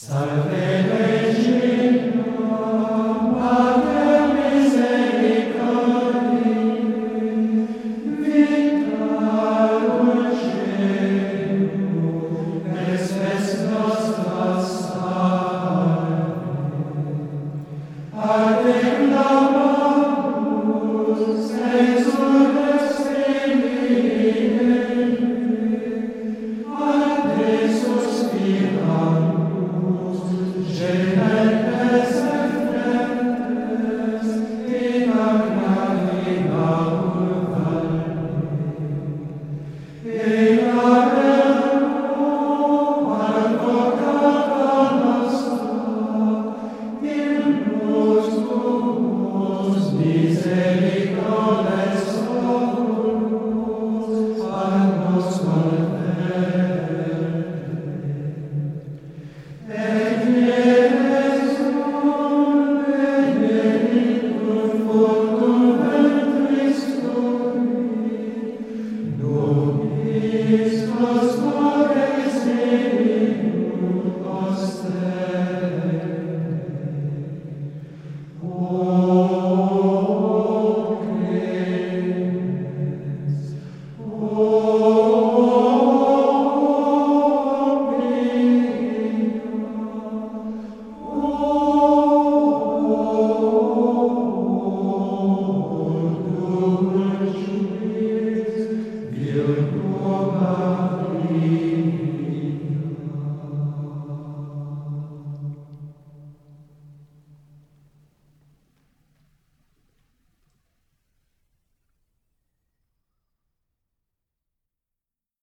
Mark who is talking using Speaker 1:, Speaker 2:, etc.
Speaker 1: Salve Regina, Mater Misericordiae, Vita Dulcedo, Dulceum, Espes nostra salve. Ardem la Mamus,